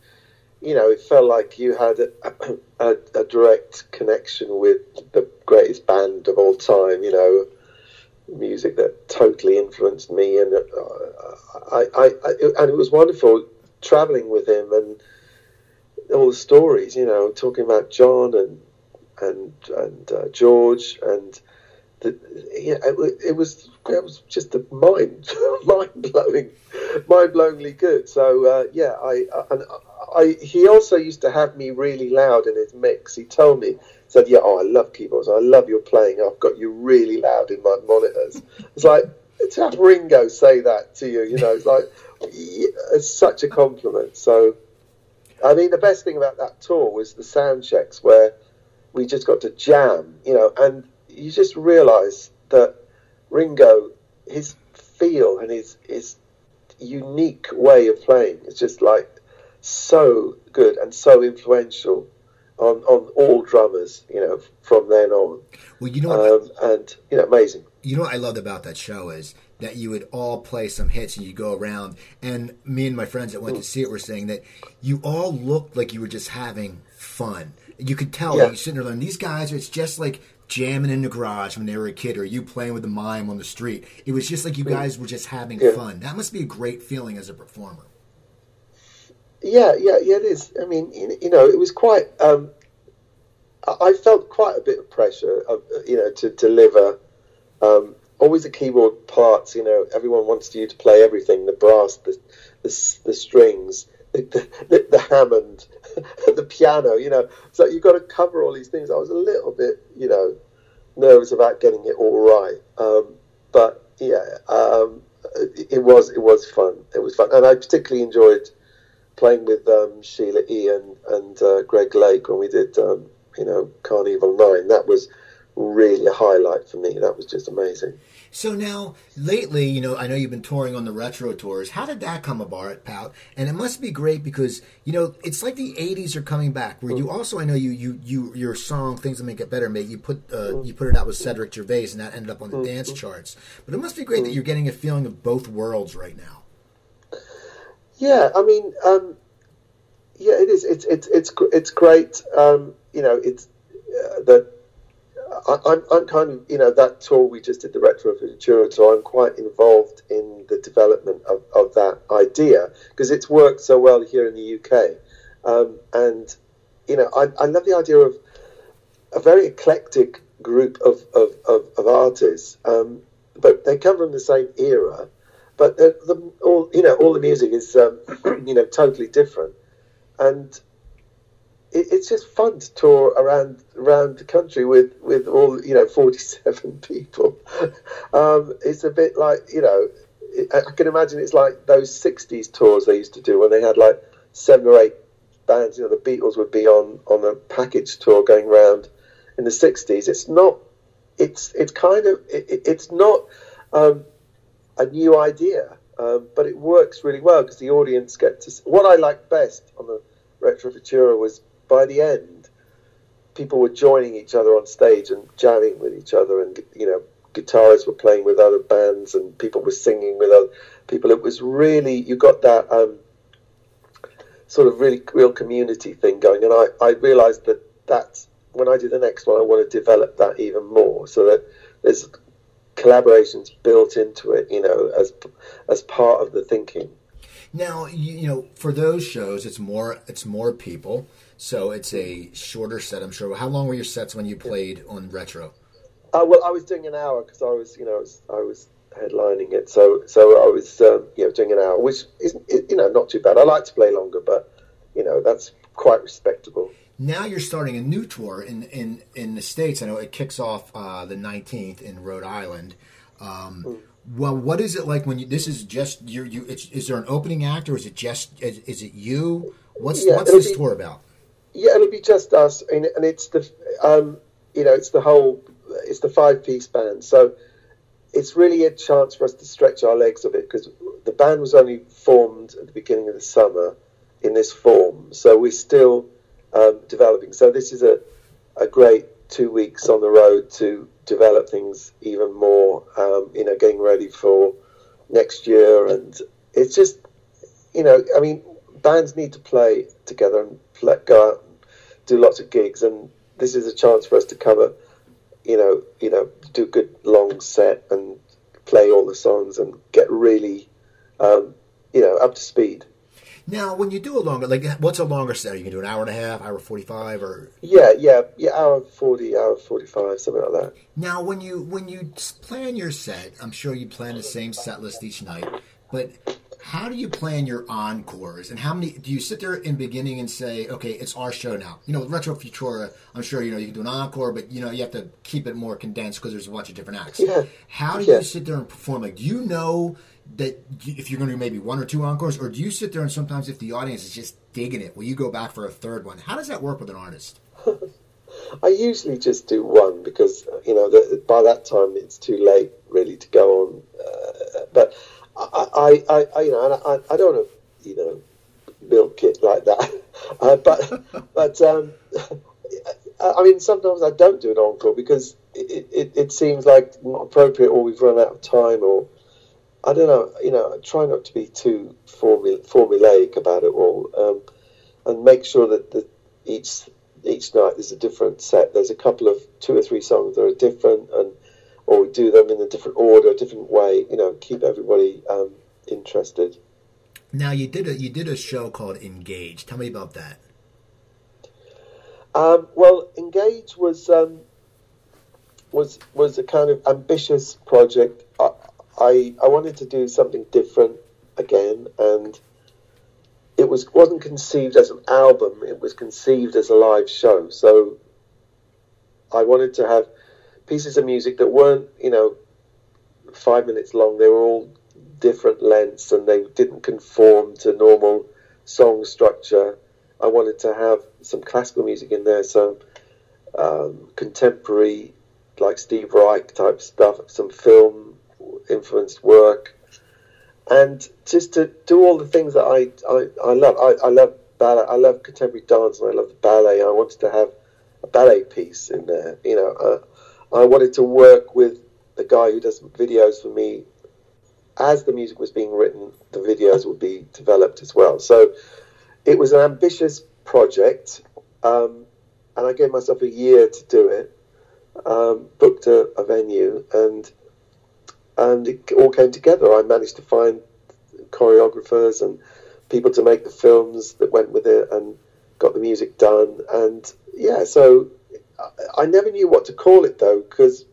you know, it felt like you had a, [CLEARS THROAT] a, a direct connection with the greatest band of all time. You know, music that totally influenced me, and uh, I, I, I, and it was wonderful traveling with him and all the stories. You know, talking about John and and and uh, George and the, yeah, it, it, was it was just a mind [LAUGHS] mind blowing, mind blowingly good. So uh, yeah, I, and I he also used to have me really loud in his mix. He told me said, "Yeah, oh, I love keyboards. I love your playing. I've got you really loud in my monitors." It's like to have Ringo say that to you, you know, it's like it's such a compliment. So, I mean, the best thing about that tour was the sound checks where we just got to jam, you know, and you just realise that Ringo, his feel and his his unique way of playing is just like so good and so influential on, on all drummers, you know, from then on. Well, you know, what, um, and you know, amazing. You know what I loved about that show is that you would all play some hits and you go around. And me and my friends that went mm. to see it were saying that you all looked like you were just having fun. You could tell yeah. you're sitting there learning. These guys, it's just like jamming in the garage when they were a kid, or you playing with the mime on the street. It was just like you guys were just having yeah. fun. That must be a great feeling as a performer. Yeah, yeah, yeah. It is. I mean, you know, it was quite. Um, I felt quite a bit of pressure, of, you know, to deliver. Um, always the keyboard parts. You know, everyone wants you to play everything: the brass, the the, the strings, the, the, the Hammond, [LAUGHS] [LAUGHS] the piano. You know, so you've got to cover all these things. I was a little bit, you know, nervous about getting it all right. Um, but yeah, um, it, was it was fun. It was fun, and I particularly enjoyed playing with um, Sheila E. and, and uh, Greg Lake when we did, um, you know, Karn Evil 9. That was really a highlight for me. That was just amazing. So now, lately, you know, I know you've been touring on the retro tours. How did that come about? And it must be great because you know it's like the '80s are coming back. Where you also, I know you, you, you, your song "Things That Make It Better," mate. You put uh, you put it out with Cedric Gervais, and that ended up on the dance charts. But it must be great that you're getting a feeling of both worlds right now. Yeah, I mean, um, yeah, it is. It's it's it's it's great. Um, you know, it's uh, that I, am I'm kind of you know that tour we just did the Retro Futura tour. I'm quite involved in the development of, of that idea because it's worked so well here in the UK, um, and you know I, I love the idea of a very eclectic group of of, of, of artists, um, but they come from the same era but the, the, all you know, all the music is um, [CLEARS THROAT] you know totally different, and it, it's just fun to tour around around the country with with all you know forty seven [LAUGHS] people. um, it's a bit like you know, I can imagine it's like those '60s tours they used to do when they had like seven or eight bands. You know, the Beatles would be on on a package tour going around in the '60s. It's not. It's it's kind of it, it's not. Um, a new idea, um, but it works really well because the audience get to. What I liked best on the Retro Futura was by the end, people were joining each other on stage and jamming with each other, and you know, guitarists were playing with other bands, and people were singing with other people. It was really you got that um, sort of really real community thing going, and I I realised that that's when I do the next one, I want to develop that even more so that there's collaborations built into it, you know, as as part of the thinking. Now, you, you, know, for those shows, it's more it's more people, so it's a shorter set. I'm sure. How long were your sets when you played on retro? Uh, well, I was doing an hour because I was, you know, I was, I was headlining it, so so I was, um, you know, doing an hour, which is, you know, not too bad. I like to play longer, but you know, that's quite respectable. Now you're starting a new tour in in, in the states. I know it kicks off uh, the 19th in Rhode Island. Um, mm. Well, what is it like when you? This is just you. You is there an opening act or is it just is, is it you? What's yeah, what's this be, tour about? Yeah, it'll be just us, and, and it's the um, you know it's the whole it's the five piece band. So it's really a chance for us to stretch our legs a bit because the band was only formed at the beginning of the summer in this form. So we're still um, developing. So this is a, a great two weeks on the road to develop things even more. Um, you know, getting ready for next year, and it's just you know, I mean, bands need to play together and play, go out do lots of gigs, and this is a chance for us to cover, you know, you know, do a good long set and play all the songs and get really, um, you know, up to speed. Now, when you do a longer, like, what's a longer set? You can do an hour and a half, hour forty-five, or Yeah, yeah, yeah, hour forty, hour forty-five, something like that. now when you when you plan your set, I'm sure you plan the same set list each night. But how do you plan your encores? And how many do you sit there in beginning and say, okay, it's our show now? You know, with Retro Futura, I'm sure you know you can do an encore, but you know you have to keep it more condensed because there's a bunch of different acts. Yeah. How do Yeah. you sit there and perform? Like, do you know that if you're going to do maybe one or two encores, or do you sit there and sometimes if the audience is just digging it, will you go back for a third one? How does that work with an artist? [LAUGHS] I usually just do one because you know the, by that time it's too late really to go on. Uh, but I, I, I, you know, and I, I don't want to, you know, milk it like that. [LAUGHS] Uh, but, [LAUGHS] but um, I I mean, sometimes I don't do an encore because it, it, it seems like not appropriate, or we've run out of time, or I don't know. You know, I try not to be too formul- formulaic about it all, um, and make sure that the, each each night there's a different set. There's a couple of two or three songs that are different, and or we do them in a different order, a different way. You know, keep everybody um, interested. Now you did a you did a show called Engage. Tell me about that. Um, well, Engage was um, was was a kind of ambitious project. I, I I wanted to do something different again, and it was wasn't conceived as an album. It was conceived as a live show. So I wanted to have pieces of music that weren't, you know, five minutes long. They were all different lengths, and they didn't conform to normal song structure. I wanted to have some classical music in there, some um, contemporary, like Steve Reich type stuff, some film influenced work, and just to do all the things that I I, I love. I, I love ballet. I love contemporary dance, and I love the ballet. I wanted to have a ballet piece in there. You know, uh, I wanted to work with the guy who does videos for me. As the music was being written, the videos would be developed as well. So it was an ambitious project, um, and I gave myself a year to do it. Um, booked a, a venue, and and it all came together. I managed to find choreographers and people to make the films that went with it, and got the music done. And yeah, so I, never knew what to call it though, because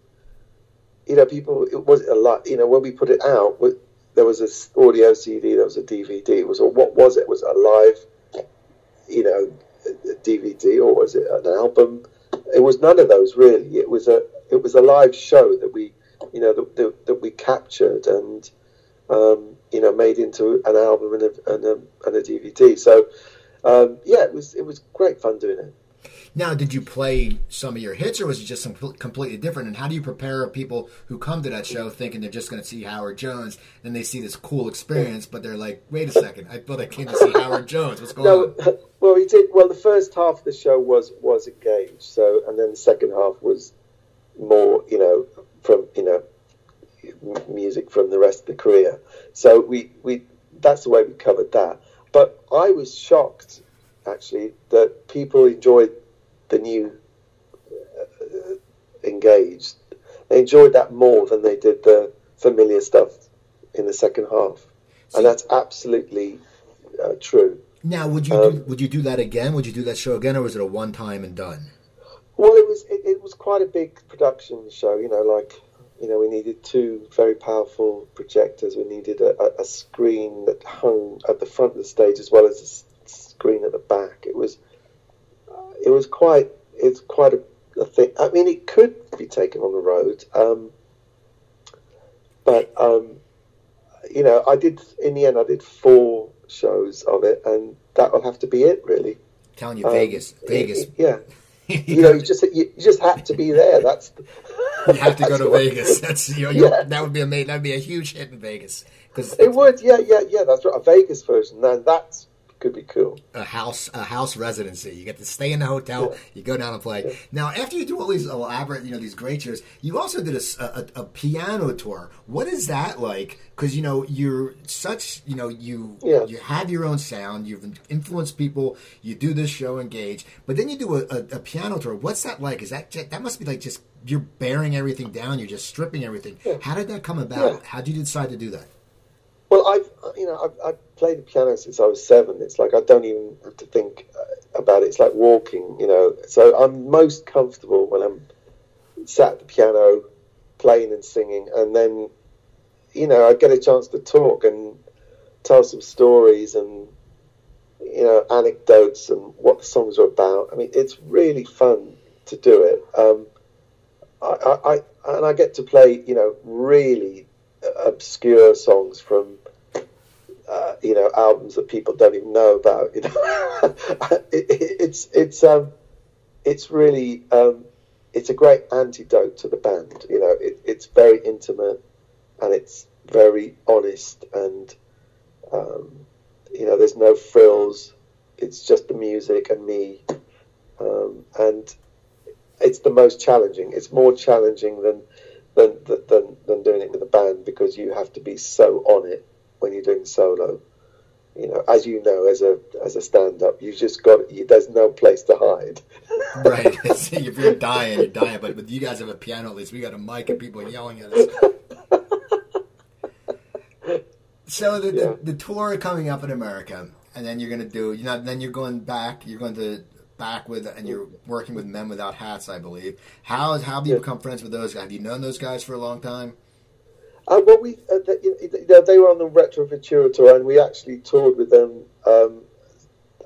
you know, people it was a lot. You know, when we put it out, there was this audio CD, there was a DVD. It was what was it? Was it a live, you know, DVD or was it an album? It was none of those really. It was a it was a live show that we, you know, that, that, that we captured and um, you know made into an album and a, and a, and a DVD. So um, yeah, it was it was great fun doing it. Now, did you play some of your hits, or was it just some completely different? And how do you prepare people who come to that show thinking they're just going to see Howard Jones, and they see this cool experience, but they're like, "Wait a second, I thought I came to see Howard Jones. What's going No, on?" [LAUGHS] well, we did. Well, the first half of the show was was engaged. So, and then the second half was more, you know, from you know, m- music from the rest of the career. So we we that's the way we covered that. But I was shocked actually that people enjoyed the new uh, engaged. They enjoyed that more than they did the familiar stuff in the second half, and that's absolutely uh, true. Now, would you do, would you do that again? Would you do that show again, or was it a one time and done? Well, it was it, it was quite a big production show. You know, like you know, we needed two very powerful projectors. We needed a, a, a screen that hung at the front of the stage as well as screen at the back. It was it was quite it's quite a, a thing. I mean, it could be taken on the road, um, but um, you know, I did in the end. I did four shows of it, and that will have to be it, really. telling you, Um, Vegas, Vegas. Yeah. [LAUGHS] You know, you just you, just have to be there. That's [LAUGHS] You have to go to [LAUGHS] Vegas. That's you know, Yeah. that would be a that would be a huge hit in Vegas because It would, yeah, yeah, yeah. That's right. A Vegas version, and that's could be cool. A house, a house residency. You get to stay in the hotel. Yeah. You go down and play. Yeah. Now, after you do all these oh, elaborate, you know, these great shows, you also did a, a, a piano tour. What is that like? Because you know you're such, you know, you yeah. you have your own sound. You've influenced people. You do this show, engage, but then you do a, a, a piano tour. What's that like? Is that that must be like just you're bearing everything down. You're just stripping everything. How did that come about? How did you decide to do that? Well, I've you know I've, I've, played the piano since I was seven. It's like I don't even have to think uh, about it. It's like walking, you know. So I'm most comfortable when I'm sat at the piano, playing and singing, and then you know I get a chance to talk and tell some stories and you know anecdotes and what the songs are about. I mean, it's really fun to do it. Um, I, I, and I get to play, you know, really obscure songs from uh, you know albums that people don't even know about. You know, [LAUGHS] it, it, it's it's um, it's really um, it's a great antidote to the band. You know, it, it's very intimate and it's very honest and um, you know there's no frills. It's just the music and me, um, and it's the most challenging. It's more challenging than than, than than doing it with a band because you have to be so on it when you're doing solo. You know, as you know, as a as a stand up, you just got you, there's no place to hide. [LAUGHS] right. [LAUGHS] if you're dying, you're dying. But with you guys have a piano, at least we got a mic and people yelling at us. [LAUGHS] so the, yeah. the, the tour coming up in America, and then you're going to do. You know, then you're going back. You're going to back with, and you're working with Men Without Hats, I believe. How how have you yeah. become friends with those guys? Have you known those guys for a long time? Uh, well, we uh, they, you know, they were on the Retro Futura tour, and we actually toured with them. Um,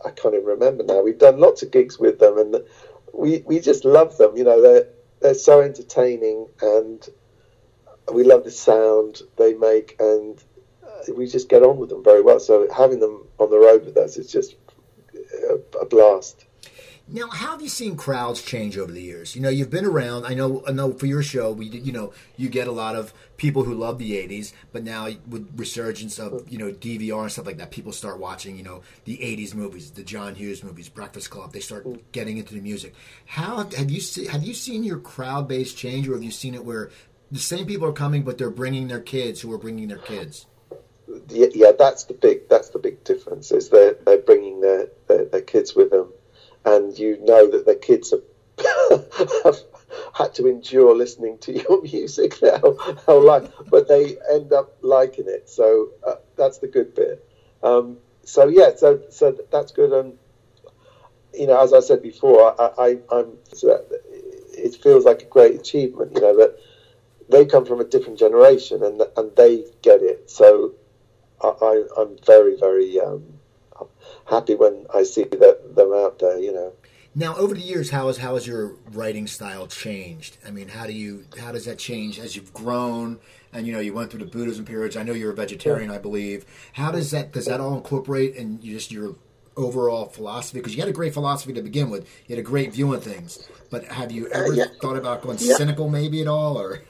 I can't even remember now. We've done lots of gigs with them, and we we just love them. You know, they're they're so entertaining, and we love the sound they make, and we just get on with them very well. So having them on the road with us is just a, a blast. Now, how have you seen crowds change over the years? You know, you've been around. I know, I know for your show, we, you know, you get a lot of people who love the '80s, but now with resurgence of you know DVR and stuff like that, people start watching, you know, the '80s movies, the John Hughes movies, Breakfast Club. They start mm. getting into the music. How have you see, have you seen your crowd base change, or have you seen it where the same people are coming, but they're bringing their kids who are bringing their kids? Yeah, yeah that's the big that's the big difference. Is they're they're bringing their, their, their kids with them and you know that the kids have, [LAUGHS] have had to endure listening to your [LAUGHS] music their whole life, but they end up liking it. So uh, that's the good bit. Um, so yeah, so so that's good. And you know, as I said before, I, I, am it feels like a great achievement. You know that they come from a different generation and and they get it. So I, am very very um, happy when I see that them out there. You know. Now, over the years, how has how has your writing style changed? I mean, how do you how does that change as you've grown and you know you went through the Buddhism periods? I know you're a vegetarian, I believe. How does that does that all incorporate in just your overall philosophy? Because you had a great philosophy to begin with. You had a great view on things. But have you ever uh, yeah. thought about going yeah. cynical, maybe at all, or?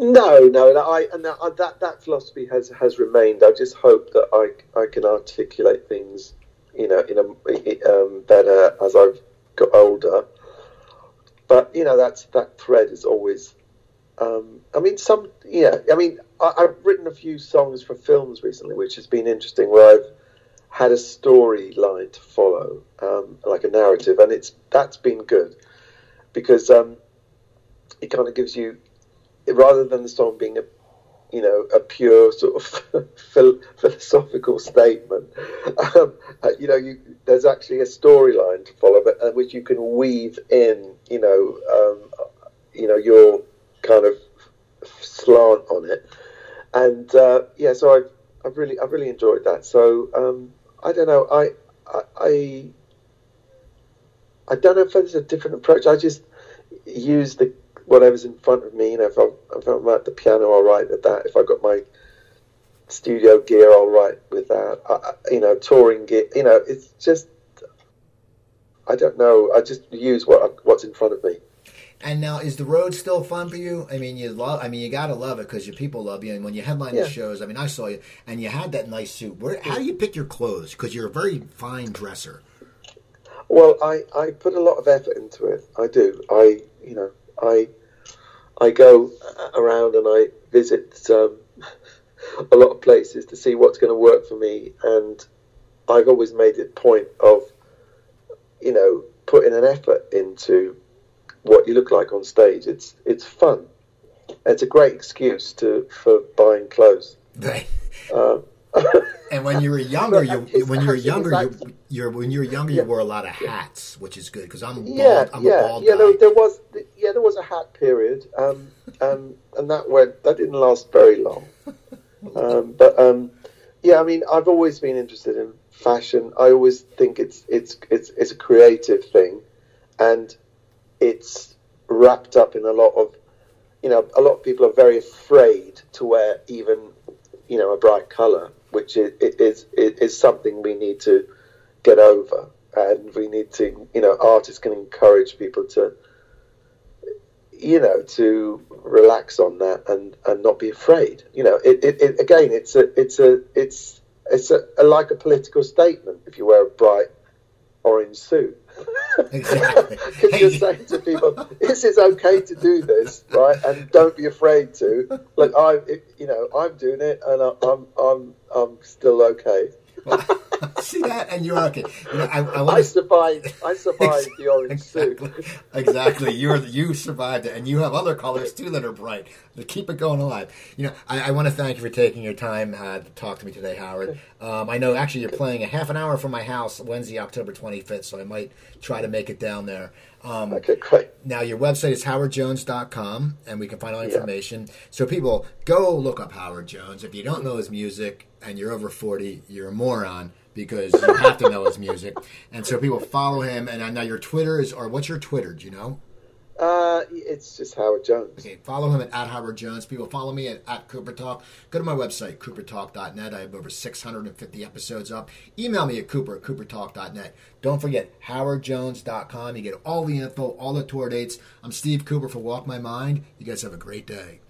No, no, I, and that that philosophy has has remained. I just hope that I I can articulate things, you know, in a um, better as I've got older. But you know, that's that thread is always. Um, I mean, some yeah. I mean, I, have written a few songs for films recently, which has been interesting. Where I've had a storyline to follow, um, like a narrative, and it's that's been good because um, it kind of gives you rather than the song being a you know a pure sort of [LAUGHS] philosophical statement um, uh, you know you, there's actually a storyline to follow but uh, which you can weave in you know um, you know your kind of slant on it. And uh, yeah so I've, I've really I've really enjoyed that. So um, I don't know I, I I I don't know if there's a different approach. I just use the whatever's in front of me. You know, if I'm, if I'm at the piano, I'll write at that. If I've got my studio gear, I'll write with that. I, you know, touring gear. You know, it's just I don't know. I just use what what's in front of me. And now, is the road still fun for you? I mean, you love. I mean, you gotta love it because your people love you. And when you headline Yeah. the shows, I mean, I saw you, and you had that nice suit. Where? How do you pick your clothes? Because you're a very fine dresser. Well, I, I put a lot of effort into it. I do. I you know I I go around and I visit um, [LAUGHS] a lot of places to see what's going to work for me, and I've always made it point of you know putting an effort into what you look like on stage. It's it's fun. It's a great excuse to for buying clothes. Right. Uh, [LAUGHS] And when you were younger, you when you were younger, you you're when you were younger, Yeah. you wore a lot of hats, which is good because I'm bald. Yeah, I'm yeah, a bald yeah. There, there was, yeah, there was a hat period, um, um, and that went. That didn't last very long. Um, but um, yeah, I mean, I've always been interested in fashion. I always think it's it's it's it's a creative thing, and it's wrapped up in a lot of, you know, a lot of people are very afraid to wear even, you know, a bright color, which is is is something we need to get over, and we need to, you know, artists can encourage people to, you know, to relax on that and and not be afraid. You know, it, it, it again, it's a it's a it's it's a, a like a political statement if you wear a bright orange suit. Exactly. [LAUGHS] Because you're saying to people, this is okay to do this, right? And don't be afraid to. Like I, it, you know, I'm doing it, and I, I'm, I'm, I'm still okay. [LAUGHS] See that, and you're okay. You know, I, I I survived. I survived the orange [LAUGHS] exactly, suit. [LAUGHS] exactly. You're you survived it, and you have other colors too that are bright. To keep it going alive. You know, I, I want to thank you for taking your time uh, to talk to me today, Howard. Um, I know actually you're playing a half an hour from my house Wednesday, October 25th, so I might try to make it down there. Um, Okay, great. Now, your website is howardjones.com, and we can find all the information. So, people, go look up Howard Jones. If you don't know his music and you're over 40, you're a moron because you have to know his music. And so, people follow him. And I know your Twitter is, or what's your Twitter? Do you know? Uh, it's just Howard Jones. Okay, follow him at, at Howard Jones. People follow me at, at Cooper Talk. Go to my website, coopertalk.net. I have over 650 episodes up. Email me at cooper at coopertalk.net. Don't forget, howardjones.com. You get all the info, all the tour dates. I'm Steve Cooper for Walk My Mind. You guys have a great day.